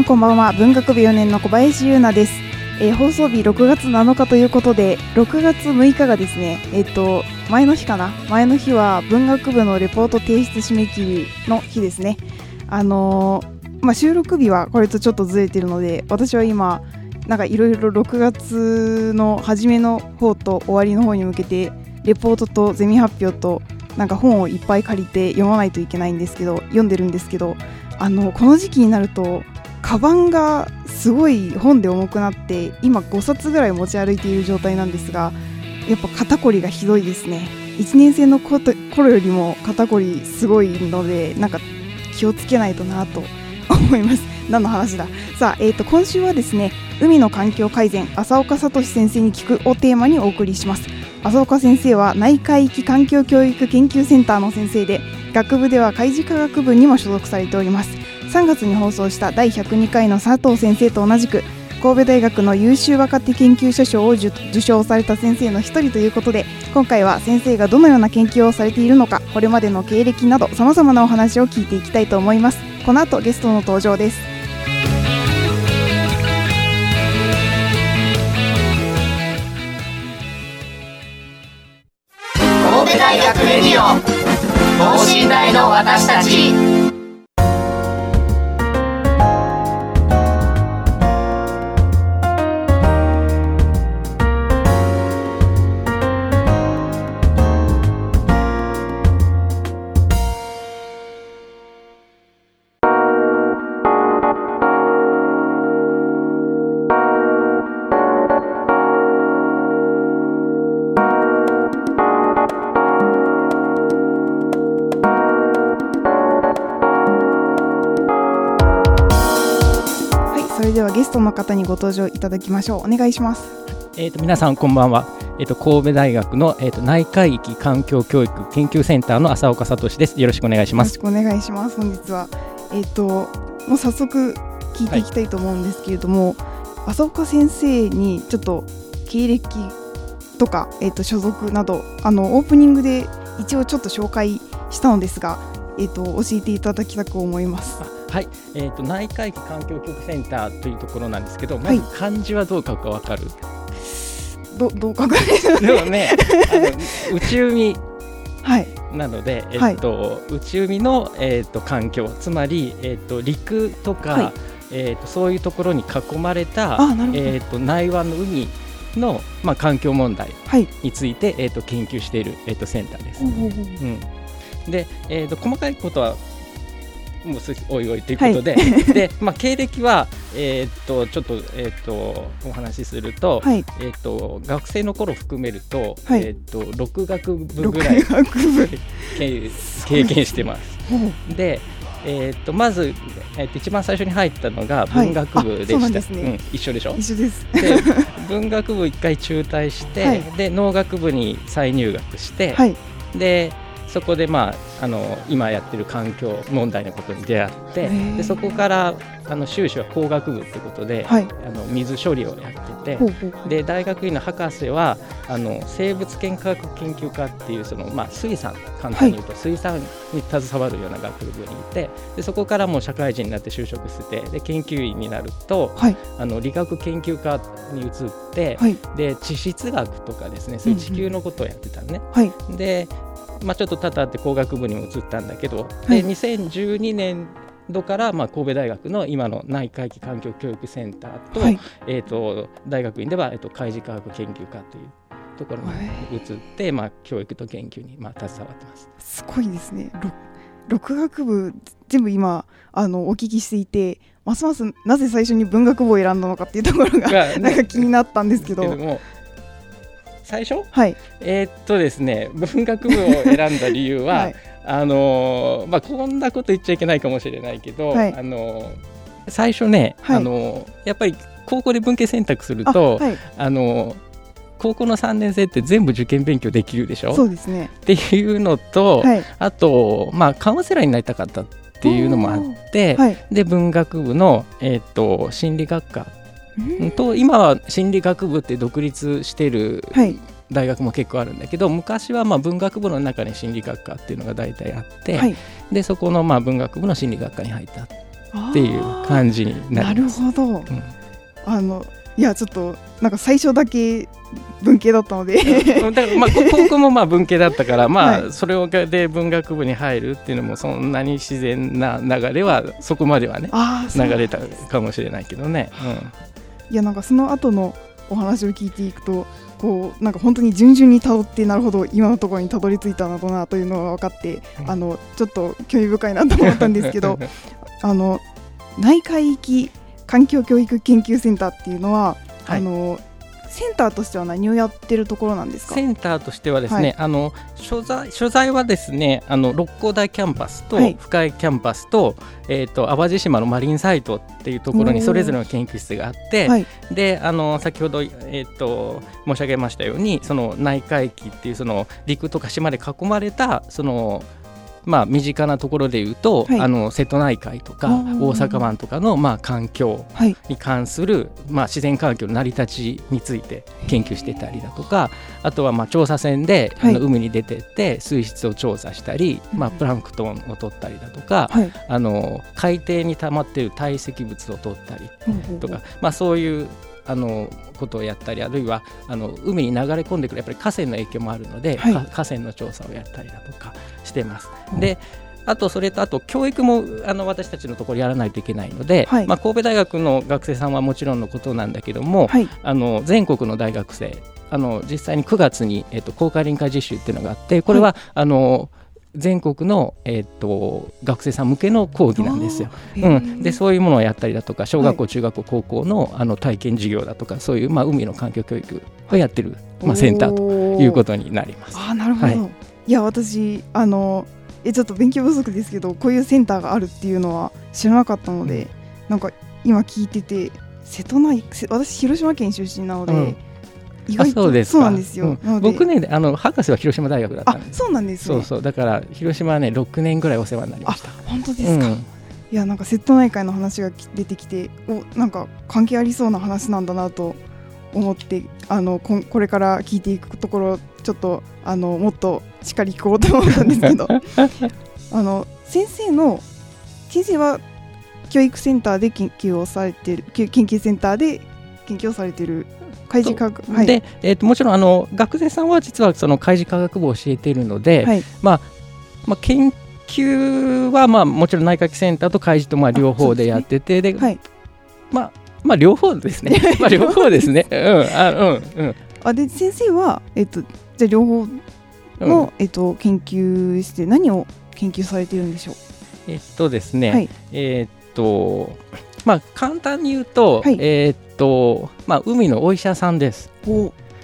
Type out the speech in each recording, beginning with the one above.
んこんばんは。文学部4年の小林優奈です、えー、放送日6月7日ということで6月6日がですねえっ、ー、と前の日かな。前の日は文学部のレポート提出締め切りの日ですね。あのー、まあ、収録日はこれとちょっとずれてるので私は今なんかいろいろ6月の初めの方と終わりの方に向けてレポートとゼミ発表となんか本をいっぱい借りて読まないといけないんですけど読んでるんですけどあのこの時期になるとカバンがすごい本で重くなって今5冊ぐらい持ち歩いている状態なんですがやっぱ肩こりがひどいですね。1年生の頃よりも肩こりすごいのでなんか気をつけないとなと思います。何の話だ？さあ、えーと、今週はですね海の環境改善浅岡聡先生に聞くをテーマにお送りします。浅岡先生は内海域環境教育研究センターの先生で学部では海事科学部にも所属されております。3月に放送した第102回の佐藤先生と同じく神戸大学の優秀若手研究者賞を受賞された先生の一人ということで今回は先生がどのような研究をされているのかこれまでの経歴などさまざまなお話を聞いていきたいと思います。この後ゲストの登場です。神戸大学レディオ等身大の私たち。ではゲストの方にご登場いただきましょう。お願いします。えっ、ー、と皆さんこんばんは。えっ、ー、と神戸大学のえっ、ー、と内海域環境教育研究センターの浅岡聡です。よろしくお願いします。よろしくお願いします。本日はえっ、ともう早速聞いていきたいと思うんですけれども、はい、浅岡先生にちょっと経歴とか、えー、と所属などあのオープニングで一応ちょっと紹介したのですが、えー、と教えていただきたく思います。はい、えーと、内海域環境局センターというところなんですけど、まず漢字はどう書くかわかる、どどう書くでもねあの 内海なので、えーと、はい、内海の、えーと、環境つまり、えー、と陸とか、はい、えー、とそういうところに囲まれた、えー、と内湾の海の、まあ、環境問題について、はい、えー、と研究している、えー、とセンターです。うん、で、えー、と細かいことはもうおいおいということで、はい、でまあ、経歴は、えー、っとちょっと,、えー、っとお話しすると,、はい、えー、っと学生の頃含めると,、はい、えっと6学部ぐらい経験してます。でえー、っとまず、えー、っと一番最初に入ったのが文学部でした、はいね。うん、一緒でしょ？一緒です。で文学部一回中退して、で農学部に再入学して、でそこで、まあ、あの今やってる環境問題のことに出会ってでそこからあの修士は工学部ってことで、はい、あの水処理をやっててで大学院の博士はあの生物圏科学研究科っていうその、まあ、水産簡単に言うと、水産に携わるような学部にいてでそこからもう社会人になって就職してで研究員になると、はい、あの理学研究科に移って、はい、で地質学とかですねそういう地球のことをやってたのね。でまあ、ちょっとたたって工学部にも移ったんだけど、はい、で2012年度からまあ神戸大学の今の内海域環境教育センターとはい、えー、と大学院では、えー、と海事科学研究科というところに移って、まあ、教育と研究にまあ携わってます。すごいですね。六学部全部今あのお聞きしていてますますなぜ最初に文学部を選んだのかっていうところがなんか気になったんですけど。最初、はい、えー、っとですね文学部を選んだ理由は、はい、あのまあ、こんなこと言っちゃいけないかもしれないけど、はい、あの最初ね、あのやっぱり高校で文系選択するとあ、の高校の3年生って全部受験勉強できるでしょ？そうですね。っていうのと、あと、まあ、カウンセラーになりたかったっていうのもあって、で文学部の、えーと心理学科と今は心理学部って独立してる大学も結構あるんだけど、はい、昔はまあ文学部の中に心理学科っていうのが大体あって、はい、でそこのまあ文学部の心理学科に入ったっていう感じになります。なるほど、うん、あのいやちょっとなんか最初だけ文系だったので。だからまあ高校もまあ文系だったからまあそれをで文学部に入るっていうのもそんなに自然な流れはそこまではね。流れたかもしれないけどね。うんいやなんかその後のお話を聞いていくとこうなんか本当に順々にたどってなるほど今のところにたどり着いたなどなというのが分かって、あのちょっと興味深いなと思ったんですけど あの内海域環境教育研究センターっていうのは、はい、あのセンターとしては何をやってるところなんですか？センターとしてはですね、はい、あの所在所在はですねあの六甲台キャンパスと深江キャンパスとはい、えーと、淡路島のマリンサイトっていうところにそれぞれの研究室があって、はい、であの先ほど、えーと、申し上げましたようにその内海域っていうその陸とか島で囲まれたそのまあ、身近なところでいうと、はい、あの瀬戸内海とか大阪湾とかの、まあ、環境に関する、はい、まあ、自然環境の成り立ちについて研究してたりだとかあとはまあ調査船で、あの海に出てって水質を調査したり、まあ、プランクトンを取ったりだとか、あの海底に溜まっている堆積物を取ったりとか、まあ、そういうあのことをやったりあるいはあの海に流れ込んでくるやっぱり河川の影響もあるので、はい、河川の調査をやったりだとかしてます。であとそれとあと教育もあの私たちのところやらないといけないので、はい、まあ、神戸大学の学生さんはもちろんのことなんだけども、はい、あの全国の大学生あの実際に9月に、えっと、公開臨界実習っていうのがあってこれは、あの全国の、えーと、学生さん向けの講義なんですよ。うん、でそういうものをやったりだとか小学校、はい、中学校高校のあの体験授業だとかそういう、まあ、海の環境教育をやってる、まあ、センターということになります。あなるほど、はい、いや私あのえちょっと勉強不足ですけどこういうセンターがあるっていうのは知らなかったので、うん、なんか今聞いてて瀬戸内私広島県出身なので。うん意外とそうですそうなんですよ、うん、僕ねあの博士は広島大学だったんです。そうなんです、ね、そうそう。だから広島はね6年ぐらいお世話になりました。本当ですか、うん、いやなんか瀬戸内海の話が出てきておなんか関係ありそうな話なんだなと思ってあのここれから聞いていくところちょっとあのもっとしっかり聞こうと思ったんですけど。あの先生の先生は教育センターで研究をされてる研究センターで研究をされてる開示科学、はい、で、えーと、もちろんあの学生さんは実はその開示科学部を教えているので、はい、まあまあ、研究はまあもちろん内科センターと開示とまあ両方でやっててで、ね。はい、まあまあ両方ですね。まあ両方ですね。うんあうんうん。あで先生はえっ、とじゃ両方の、うん、えっと研究して何を研究されているんでしょう？えっとですね、はい、えっとまあ簡単に言うと、はい、えっとまあ、海のお医者さんです。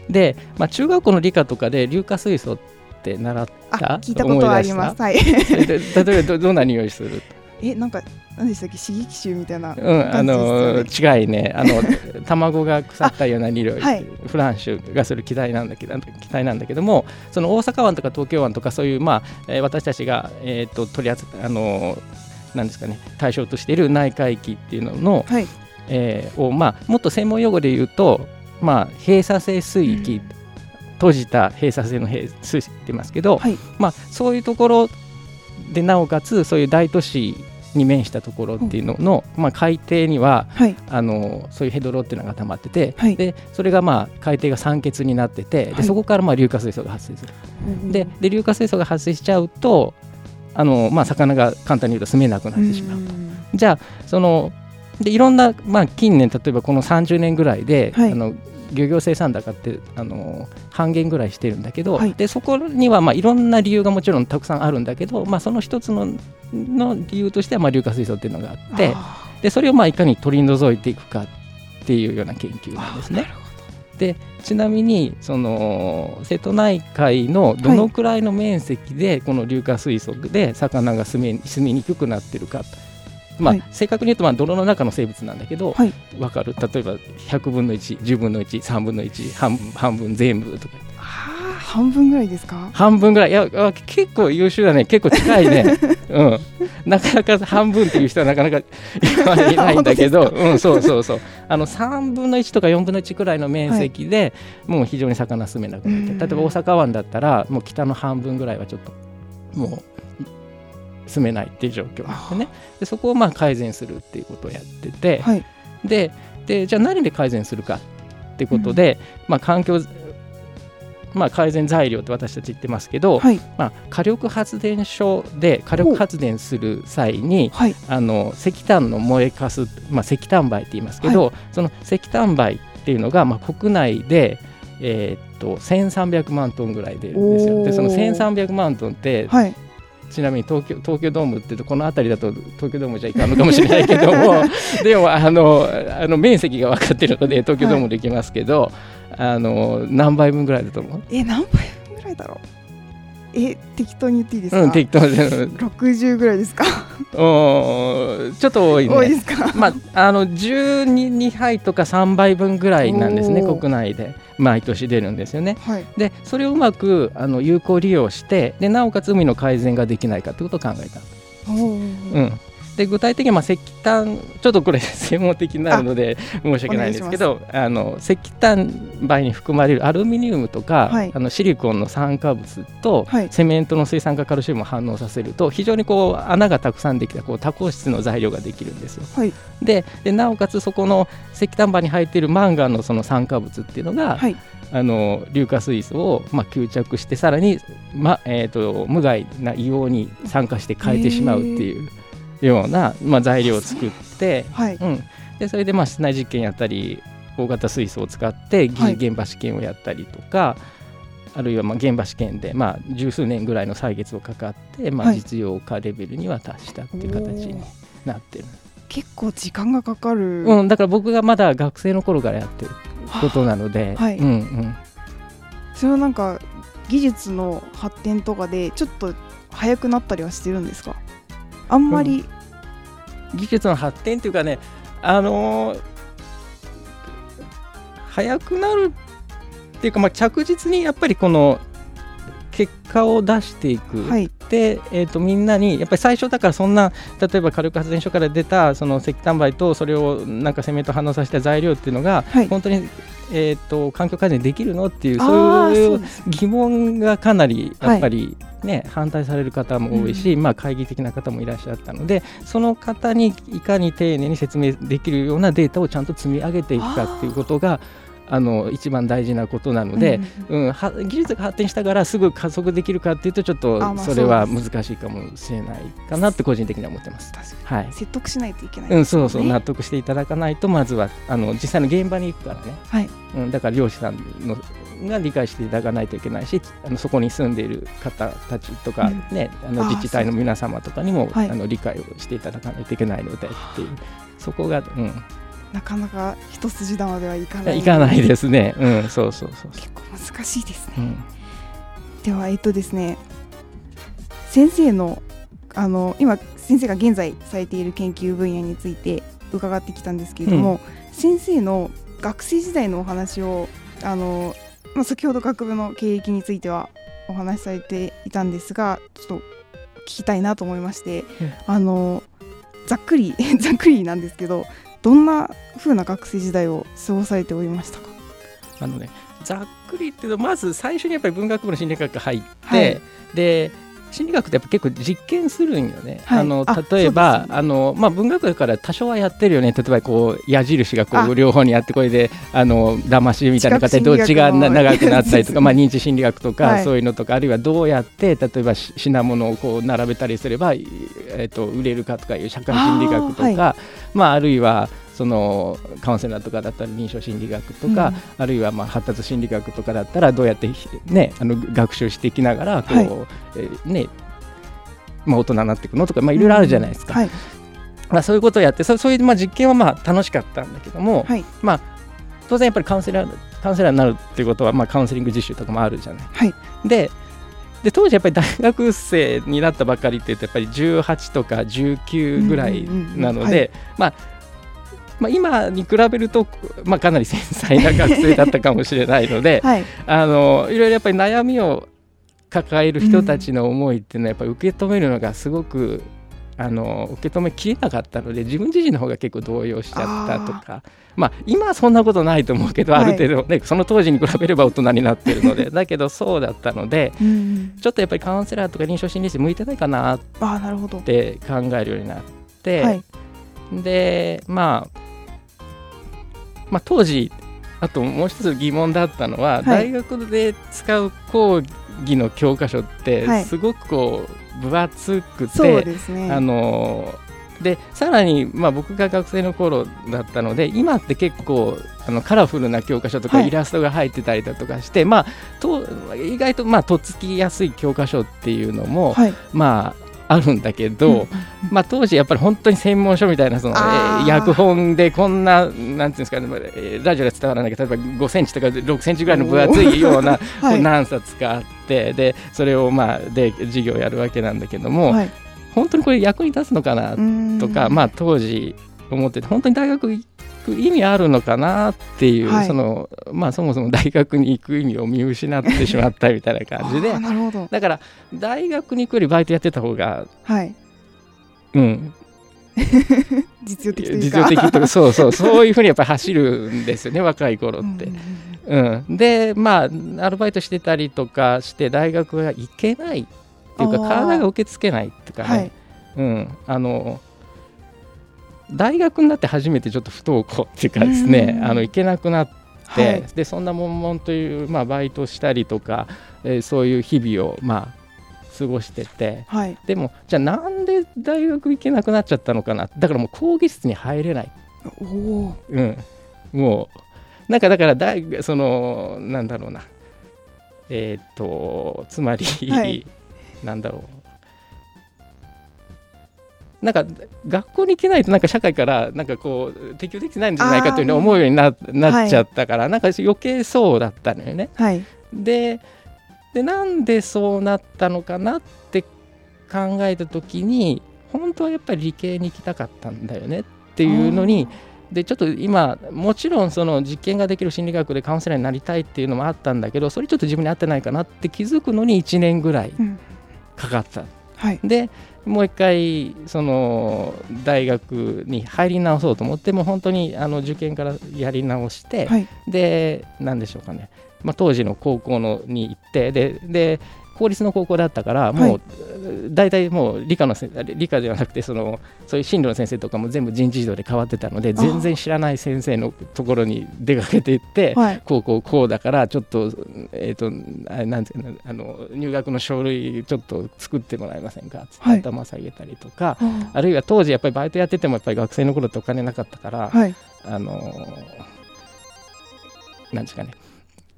で、まあ、中学校の理科とかで硫化水素って習った聞いたことあります。はい、例えばど どんな匂いする？えなんか何でしたっけ？刺激臭みたいな、ね、うんあの違いね。あの 卵が腐ったような匂い、はい、フランシュがする気体なんだけど気体なんだけどもその大阪湾とか東京湾とかそういうまあ、えー、私たちがえっ、ー、と取り扱あのなんですかね対象としている内海域っていうのの、はい、えー、を、まあ、もっと専門用語で言うと、まあ、閉鎖性水域、うん、閉じた閉鎖性の水域って言いますけど、はい、まあ、そういうところでなおかつそういう大都市に面したところっていうのの、うん、まあ、海底には、はい、あのそういうヘドロっていうのが溜まってて、はい、でそれがまあ海底が酸欠になっててでそこからまあ硫化水素が発生する。でで硫化水素が発生しちゃうとあの、まあ、魚が簡単に言うと住めなくなってしまうと。じゃあそのでいろんな、まあ、近年例えばこの30年ぐらいで、はい、あの漁業生産高ってあの半減ぐらいしてるんだけど、はい、でそこにはまあいろんな理由がもちろんたくさんあるんだけど、まあ、その一つのの理由としてはまあ硫化水素っていうのがあってでそれをまあいかに取り除いていくかっていうような研究なんですね。でちなみにその瀬戸内海のどのくらいの面積でこの硫化水素で魚が住み住みにくくなってるかまあ、はい、正確に言うとまあ泥の中の生物なんだけど、はい、分かる？例えば100分の110分の13分の1半半分全部とか。半分ぐらいですか？半分ぐらい。いや結構優秀だね。結構近いね、うん、なかなか半分っていう人はなかなかいないんだけど。うん、そうそうそう。あの3分の1とか4分の1くらいの面積で、はい、もう非常に魚住めなくなって。例えば大阪湾だったらもう北の半分ぐらいはちょっともう住めないっていう状況なんでね。でそこをまあ改善するっていうことをやってて、はい、ででじゃあ何で改善するかってことで、うん、まあ、環境まあ、改善材料って私たち言ってますけど、はい、まあ、火力発電所で火力発電する際に、はい、あの石炭の燃えかす、まあ、石炭灰って言いますけど、はい、その石炭灰っていうのが、まあ、国内で、えー、っと1300万トンぐらい出るんですよ。でその1300万トンって、ちなみに東京東京ドームってこの辺りだと東京ドームじゃいかんのかもしれないけども でもあのあの面積が分かってるので東京ドームできますけど、はい、あの何倍分ぐらいだと思う？え何倍分ぐらいだろう？え適当に言っていいですか、うん、適当で60ぐらいですか？おちょっと多いね。多いですか？まああの12杯とか3倍分ぐらいなんですね国内で。毎年出るんですよね、はい、でそれをうまくあの有効利用してでなおかつ海の改善ができないかということを考えた。うんで具体的にまあ石炭ちょっとこれ 専門的になるので申し訳ないんですけどあの石炭灰に含まれるアルミニウムとか、はい、あのシリコンの酸化物と、はい、セメントの水酸化カルシウムを反応させると非常にこう穴がたくさんできたこう多孔質の材料ができるんですよ。はい、でなおかつそこの石炭灰に入っているマンガンのその酸化物っていうのが、あの硫化水素を、まあ、吸着してさらに、まえーと、と無害な硫黄に酸化して変えてしまうっていう。ような、まあ、材料を作って、はい。うん、でそれでまあ室内実験やったり大型水素を使って現場試験をやったりとか、はい、あるいはまあ現場試験でまあ十数年ぐらいの歳月をかかって、まあ、実用化レベルには達したっていう形になってる。結構時間がかかる、うん、だから僕がまだ学生の頃からやってることなので、はい。うんうん、それはなんか技術の発展とかでちょっと早くなったりはしてるんですか？あんまり、うん、技術の発展っていうかねあのー、早くなるっていうか、まあ、着実にやっぱりこの結果を出していく、はい、で、えーと、みんなにやっぱり最初だからそんな例えば火力発電所から出たその石炭灰とそれをなんかセメント反応させた材料っていうのが、はい、本当にえーと、環境改善できるのっていうそういう疑問がかなりやっぱりね、はい、反対される方も多いし、うん、まあ、懐疑的な方もいらっしゃったのでその方にいかに丁寧に説明できるようなデータをちゃんと積み上げていくかっていうことがあの一番大事なことなので、うん、うん、は技術が発展したからすぐ加速できるかっていうとちょっとそれは難しいかもしれないかなって個人的には思ってます。はい、説得しないといけない、ね、うん、そうそう納得していただかないとまずはあの実際の現場に行くからね、はい。うん、だから漁師さんのが理解していただかないといけないしあのそこに住んでいる方たちとかね、うん、あの自治体の皆様とかにもあの理解をしていただかないといけないのでっていう。そこが、うん、なかなか一筋縄ではいかない。いかないですね。うんそうそうそう。結構難しいですね、うん、ではえっとですね先生のあの今先生が現在されている研究分野について伺ってきたんですけれども、うん、先生の学生時代のお話をあの、まあ、先ほど学部の経歴についてはお話しされていたんですがちょっと聞きたいなと思いまして、うん、あのざっくり ざっくりなんですけどどんな風な学生時代を過ごされておりましたか？あのねざっくりっていうとまず最初にやっぱり文学部の心理学が入って、はい、で心理学ってやっぱ結構実験するんよね。はい、あの例えば、ね、あのまあ、文学だから多少はやってるよね。例えばこう矢印がこう両方にあってこれであの騙しみたいな形でどっちが長くなったりとか、まあ、認知心理学とか、そういうのとかあるいはどうやって例えば品物をこう並べたりすれば、えーと、売れるかとかいう社会心理学とかあ,、まあ、あるいはそのカウンセラーとかだったら臨床心理学とか、うん、あるいはまあ発達心理学とかだったらどうやって、ね、あの学習していきながらこう、はい、えー、ねまあ、大人になっていくのとか、まあ、いろいろあるじゃないですか。うん。はい、まあ、そういうことをやってそそういうまあ実験はまあ楽しかったんだけども、はい、まあ、当然やっぱりカウンセラーカウンセラーになるっていうことは、まあ、カウンセリング実習とかもあるじゃない。はい、でで当時やっぱり大学生になったばっかりっていうとやっぱり18とか19ぐらいなので、まあまあ、今に比べると、まあ、かなり繊細な学生だったかもしれないので、はい、あのいろいろやっぱり悩みを抱える人たちの思いっていうのはやっぱり受け止めるのがすごくあの受け止めきれなかったので自分自身の方が結構動揺しちゃったとか。まあ今はそんなことないと思うけど、はい、ある程度ねその当時に比べれば大人になってるので だけどそうだったので、うん、ちょっとやっぱりカウンセラーとか臨床心理士向いてないかなって考えるようになって、はい、でまあまあ当時あともう一つ疑問だったのは、はい、大学で使う講義の教科書ってすごくこう分厚くて、ね、あのでさらに、まあ、僕が学生の頃だったので今って結構あのカラフルな教科書とかイラストが入ってたりだとかして、はい、まあ、と意外と、まあ、とっつきやすい教科書っていうのも、はい、まああるんだけど、うん、まあ、当時やっぱり本当に専門書みたいなその、えー、訳本でこんななんていうんですかねラジオで伝わらないけど例えば5センチとか6センチぐらいの分厚いような、はい、何冊かあってでそれをまあで授業をやるわけなんだけども、はい、本当にこれ役に立つのかなとか、まあ、当時思ってて本当に大学行く意味あるのかなっていう、はい、そのまあ、そもそも大学に行く意味を見失ってしまったみたいな感じでだから大学に行くよりバイトやってた方が、はい、うん。実用的という実用的とそうそうそういうふうにやっぱり走るんですよね若い頃って。うん、でまあアルバイトしてたりとかして大学が行けないっていうか体が受け付けないっていうかね、はい、うん、あの大学になって初めてちょっと不登校っていうかですね、あの行けなくなって、はい、でそんな悶々という、まあ、バイトしたりとか、えー、そういう日々を、まあ、過ごしてて、はい、でもじゃあなんで大学行けなくなっちゃったのかなだからもう講義室に入れない。おうん、もうなんかだから大そのなんだろうな。えっ、ー、とつまり、はい、なんだろう。なんか学校に行けないとなんか社会からなんかこう適応できないんじゃないかというふうに思うようにななっちゃったから、はい、なんか余計そうだったのよね。はい、ででなんでそうなったのかなって考えた時に本当はやっぱり理系に行きたかったんだよねっていうのにでちょっと今もちろんその実験ができる心理学でカウンセラーになりたいっていうのもあったんだけどそれちょっと自分に合ってないかなって気づくのに1年ぐらいかかった。うんはい、でもう一回その大学に入り直そうと思っても本当にあの受験からやり直して、はい、で何でしょうかね、まあ、当時の高校のに行ってでで公立の高校だったからもう大体もう理科の理科ではなくてそのそういう進路の先生とかも全部人事異動で変わってたので全然知らない先生のところに出かけていって、こうこうこうだからちょっと,、えーと、あなんていうのあの入学の書類ちょっと作ってもらえませんか？って頭下げたりとか、あるいは当時やっぱりバイトやっててもやっぱり学生の頃ってお金なかったから、あのなんですかね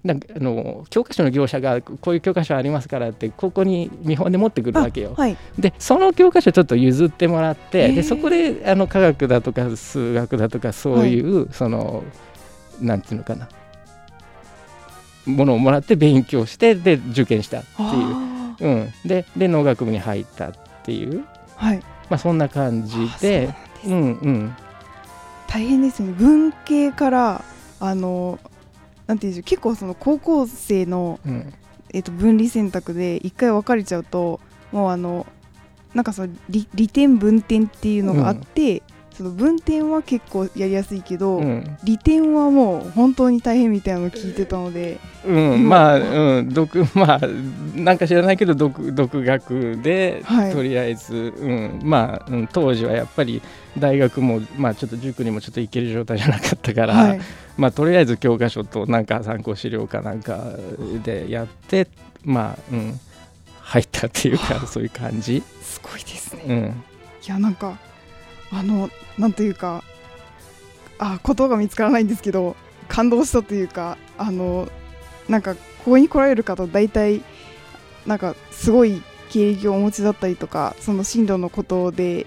なんかあの教科書の業者がこういう教科書ありますからってここに見本で持ってくるわけよ。はい、でその教科書ちょっと譲ってもらってでそこであの科学だとか数学だとかそういう、はい、そのなんていうのかな。ものをもらって勉強してで受験したっていう、うん、でで農学部に入ったっていう、はい。まあ、そんな感じで。うんうん、大変ですね。文系からあのなんていうんでしょう結構その高校生の、うん、えー、と分離選択で一回分かれちゃうともうあのなんかその利利点分点っていうのがあって、その分点は結構やりやすいけど、うん、利点はもう本当に大変みたいなの聞いてたので、うん、まあ、うん、独 まあなんか知らないけど独独学で、はい、とりあえず、うん、まあ、うん、当時はやっぱり大学もまあちょっと塾にもちょっと行ける状態じゃなかったから、はい、まあとりあえず教科書となんか参考資料かなんかでやってまあうん。入ったっていうかそういう感じ。すごいですね、うん、いやなんかあのなんというかあ言葉が見つからないんですけど感動したというかあのなんかここに来られる方大体なんかすごい経歴をお持ちだったりとかその進路のことで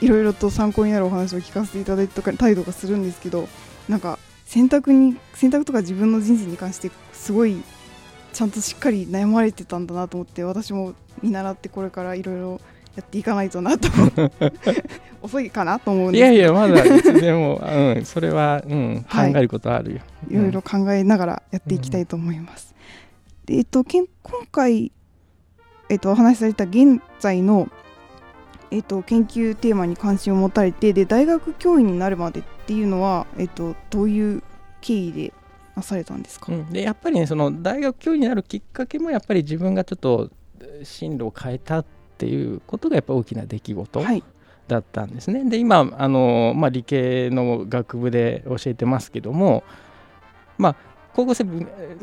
いろいろと参考になるお話を聞かせていただいたりとかするんですけどなんか選択に選択とか自分の人生に関してすごいちゃんとしっかり悩まれてたんだなと思って私も見習ってこれからいろいろやっていかないとなと 遅いかなと思うんですいやいやまだいつでも、うん、それは、うん、考えることあるよ、はい、いろいろ考えながらやっていきたいと思います、うん、でえっと今回えっとお話しされた現在のえっと、研究テーマに関心を持たれてで大学教員になるまでっていうのは、えっと、どういう経緯でなされたんですか、うん、でやっぱりねその大学教員になるきっかけもやっぱり自分がちょっと進路を変えたっていうことがやっぱ大きな出来事だったんですね。はい、で今あの、まあ、理系の学部で教えてますけども、まあ、高校生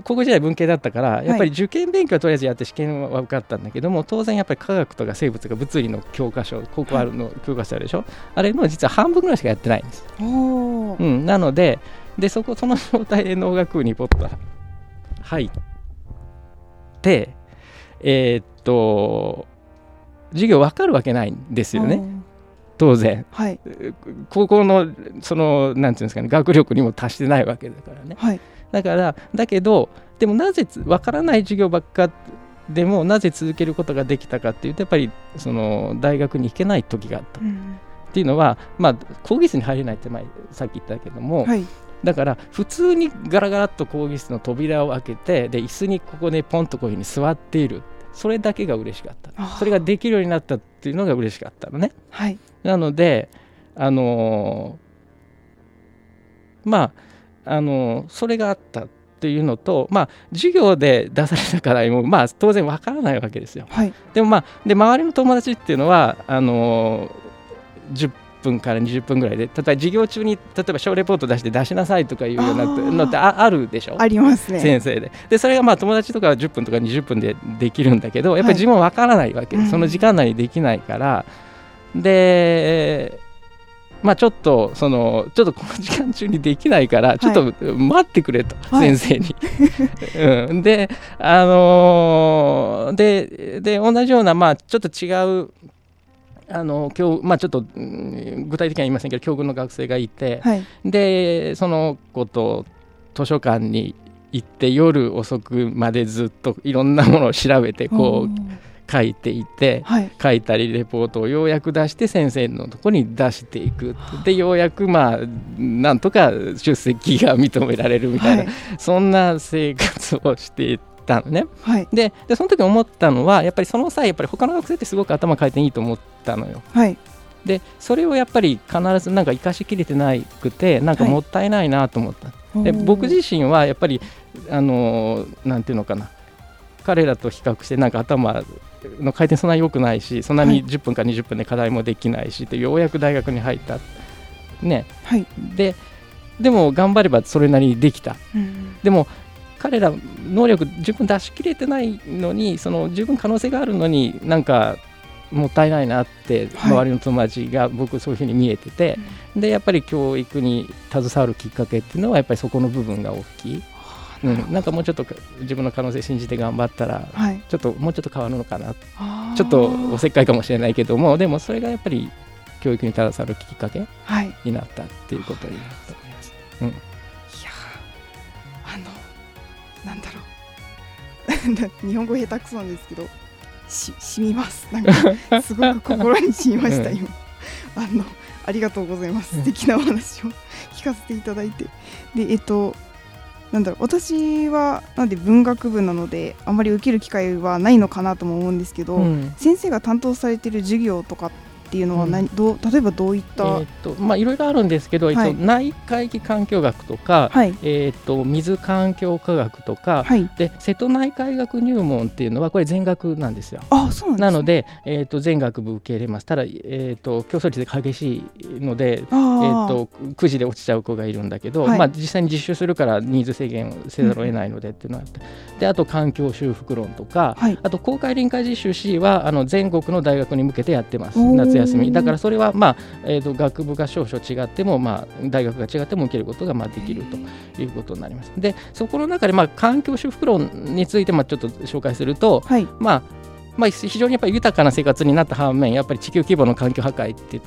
高校時代文系だったからやっぱり受験勉強はとりあえずやって試験は受かったんだけども、当然やっぱり科学とか生物が物理の教科書高校あるの教科書あるでしょ？あれの実は半分ぐらいしかやってないんです。うん、なのででそこその状態で農学部にポッと入ってえー、っと授業分かるわけないんですよね。当然、はい、高校のそのなんていうんですかね学力にも達してないわけだからね、はい、だからだけどでもなぜ分からない授業ばっかでもなぜ続けることができたかっていうとやっぱりその大学に行けない時があった、うん、っていうのはまあ講義室に入れないって前さっき言ったけども、はい、だから普通にガラガラっと講義室の扉を開けてで椅子にここでポンとこういうふうに座っているそれだけが嬉しかった。それができるようになったっていうのが嬉しかったのね、はい、なのであのー、まああのそれがあったっていうのと、まあ、授業で出されたからも、まあ、当然わからないわけですよ。はい、でも、まあ、で周りの友達っていうのはあの10分から20分ぐらいで例えば授業中に例えば小レポート出して出しなさいとかいうようなのってあるでしょ？ありますね。先生で。でそれがまあ友達とかは10分とか20分でできるんだけどやっぱり自分は分からないわけ、はい、その時間内にできないから、でまあ、ちょっとそのちょっとこの時間中にできないからちょっと待ってくれと、はい、先生に。うん、であのー、でで同じようなまあちょっと違うあの今日まあちょっと具体的には言いませんけど境遇の学生がいて、はい、でその子と図書館に行って夜遅くまでずっといろんなものを調べてこう。書いていて、はい、書いたりレポートをようやく出して先生のところに出していくでようやくまあなんとか出席が認められるみたいな、はい、そんな生活をしていたのね。はい、ででその時思ったのはやっぱりその際やっぱり他の学生ってすごく頭回転いいと思ったのよ。はい。でそれをやっぱり必ずなんか生かしきれてなくてなんかもったいないなと思った、はい、で僕自身はやっぱりあのなんていうのかな。彼らと比較してなんか頭の回転そんなに良くないしそんなに10分か20分で課題もできないし、はい、ようやく大学に入った。ね、はい、ででも頑張ればそれなりにできた、うん、でも彼ら能力十分出し切れてないのにその十分可能性があるのになんかもったいないなって周りの友達が僕そういうふうに見えてて、はい、でやっぱり教育に携わるきっかけっていうのはやっぱりそこの部分が大きい。うん、なんかもうちょっと自分の可能性信じて頑張ったら、はい、ちょっともうちょっと変わるのかな。ちょっとおせっかいかもしれないけどもでもそれがやっぱり教育に携わるきっかけになったっていうことになると思います。うん、いやあのなんだろう。日本語下手くそなんですけどししみます。なんか すごく心にしみました、今。あのありがとうございます。素敵なお話を 聞かせていただいて。でえっとなんだろう。私はなんで文学部なのであまり受ける機会はないのかなとも思うんですけど、うん、先生が担当されてる授業とかっっていうのは何、うん、どう例えばどういった、えーとまあ、いろいろあるんですけど、はい、えっと、内海域環境学とか、はい、えーと、水環境科学とか、はい、で瀬戸内海学入門っていうのはこれ全学なんですよ。あそうなん、ね、なので、えーと、全学部受け入れます。ただ、えー、と競争率が激しいので、えー、と9時で落ちちゃう子がいるんだけど、まあ、実際に実習するからニーズ制限せざるを得ないのでっていうのがあって、うん、であと環境修復論とか、あと公開臨界実習 C はあの全国の大学に向けてやってます。夏休み。だからそれは、まあえーと、学部が少々違っても、まあ、大学が違っても受けることがまあできるということになります。でそこの中で、まあ、環境修復論について、まあ、ちょっと紹介すると、はい、まあまあ、非常にやっぱり豊かな生活になった反面やっぱり地球規模の環境破壊ってい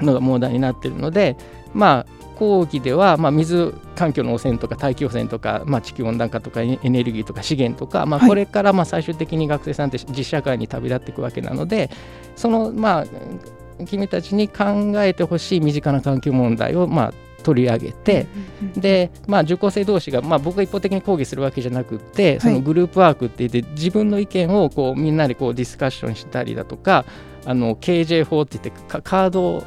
うのが問題になっているので、うん、まあ講義では、まあ、水環境の汚染とか大気汚染とか、まあ、地球温暖化とかエネルギーとか資源とか、まあ、これからまあ最終的に学生さんって実社会に旅立っていくわけなのでそのまあ君たちに考えてほしい身近な環境問題をまあ取り上げて、で、まあ、受講生同士が、まあ、僕が一方的に講義するわけじゃなくてそのグループワークって言って自分の意見をこうみんなでこうディスカッションしたりだとかあの KJ 法って言ってカード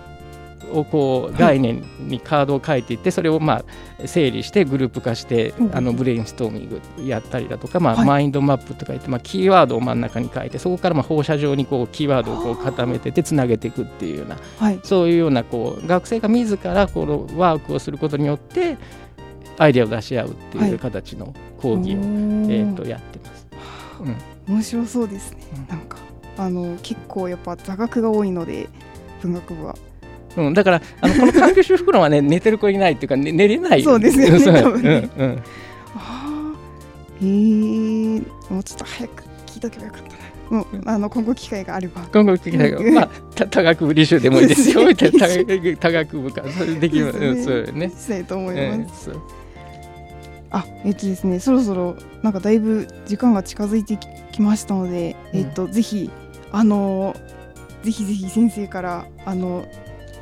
をこう概念にカードを書いていってそれをまあ整理してグループ化してあのブレインストーミングやったりだとかまあマインドマップとか言ってまあキーワードを真ん中に書いてそこからまあ放射状にこうキーワードをこう固めててつなげていくっていうようなそういうようなこう学生が自らこのワークをすることによってアイデアを出し合うっていう形の講義を、えー、とやってます。うん、面白そうですね、なんかあの結構やっぱ座学が多いので文学部はうん、だからあのこの環境修復論はね 寝てる子いないっていうか、ね、寝れない。そうですよね多分ね、うんうん、あえもうちょっと早く聞いとけばよかったな。もうあの今後機会があれば。今後機会が、まあ、多学部履修でもいいですよ。多学部かそれできる、ね、そうね。したいと思います、あえっとですねそろそろなんかだいぶ時間が近づいてきましたので、えっとぜひあのぜひぜひ先生からあの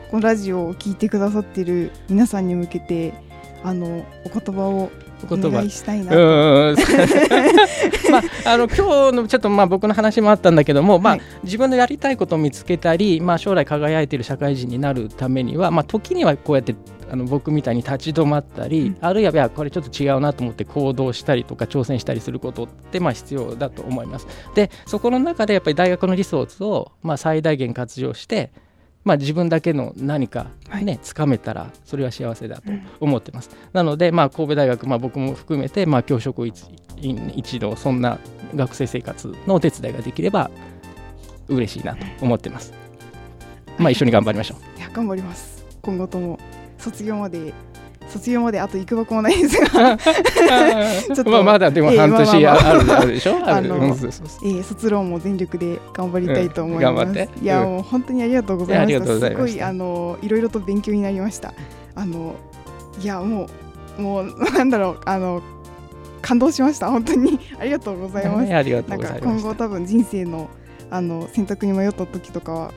このラジオを聞いてくださってる皆さんに向けてあのお言葉をお願いしたいな まあ、あの今日のちょっとまあ僕の話もあったんだけども、まあ、自分のやりたいことを見つけたり、まあ、将来輝いている社会人になるためには、まあ、時にはこうやってあの僕みたいに立ち止まったり、うん、あるいはこれちょっと違うなと思って行動したりとか挑戦したりすることってまあ必要だと思います。でそこの中でやっぱり大学のリソースをまあ最大限活用してまあ、自分だけの何かね、つ、か、めたらそれは幸せだと思ってます。うん、なので、まあ、神戸大学、まあ、僕も含めて、まあ、教職員一同そんな学生生活のお手伝いができれば嬉しいなと思ってます。まあ、一緒に頑張りましょう。いや頑張ります今後とも卒業まで卒業まであと行くばくもないですが。ちょっとまあまだでも半年ある,、あるでしょ？あの、えー、卒論も全力で頑張りたいと思います、いやもう本当にありがとうございました。すごいあのいろいろと勉強になりました。あのいやもうもう なんだろうあの感動しました。本当に。ありがとうございます、ありがとうございます今後多分人生のあの選択に迷った時とかは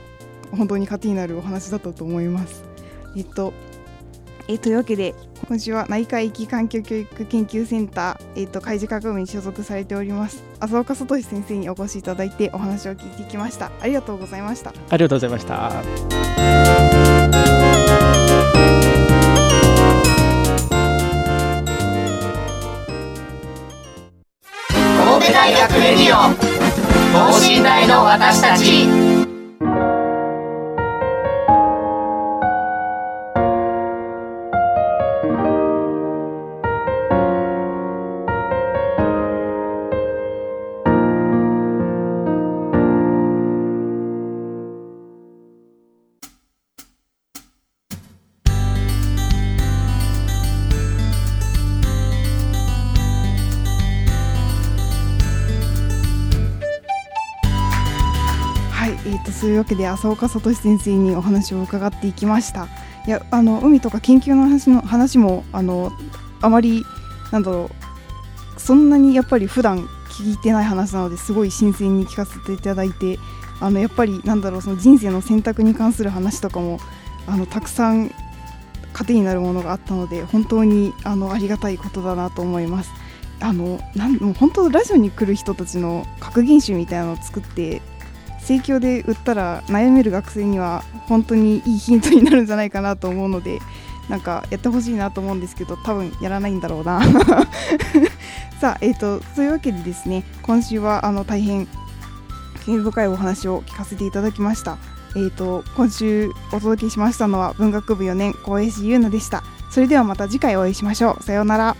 本当に糧になるお話だったと思います。えっとえー、というわけで今週は内科域環境教育研究センター、えーと、海事科学部に所属されております浅岡聡先生にお越しいただいてお話を聞いてきました。ありがとうございました。ありがとうございました。神戸大学レディオ等身大の私たちけで浅岡聡先生にお話を伺っていきましたいやあの海とか研究の話の話もあのあまりなんだろうそんなにやっぱり普段聞いてない話なのですごい新鮮に聞かせていただいてあのやっぱりなんだろうその人生の選択に関する話とかもあのたくさん糧になるものがあったので本当にあのありがたいことだなと思います。あのなんもう本当ラジオに来る人たちの格言集みたいなのを作って盛況で売ったら悩める学生には本当にいいヒントになるんじゃないかなと思うのでなんかやってほしいなと思うんですけど多分やらないんだろうなさあえっ、ー、とそういうわけでですね今週はあの大変興味深いお話を聞かせていただきましたえっ、ー、と今週お届けしましたのは文学部4年小林優奈でしたそれではまた次回お会いしましょうさようなら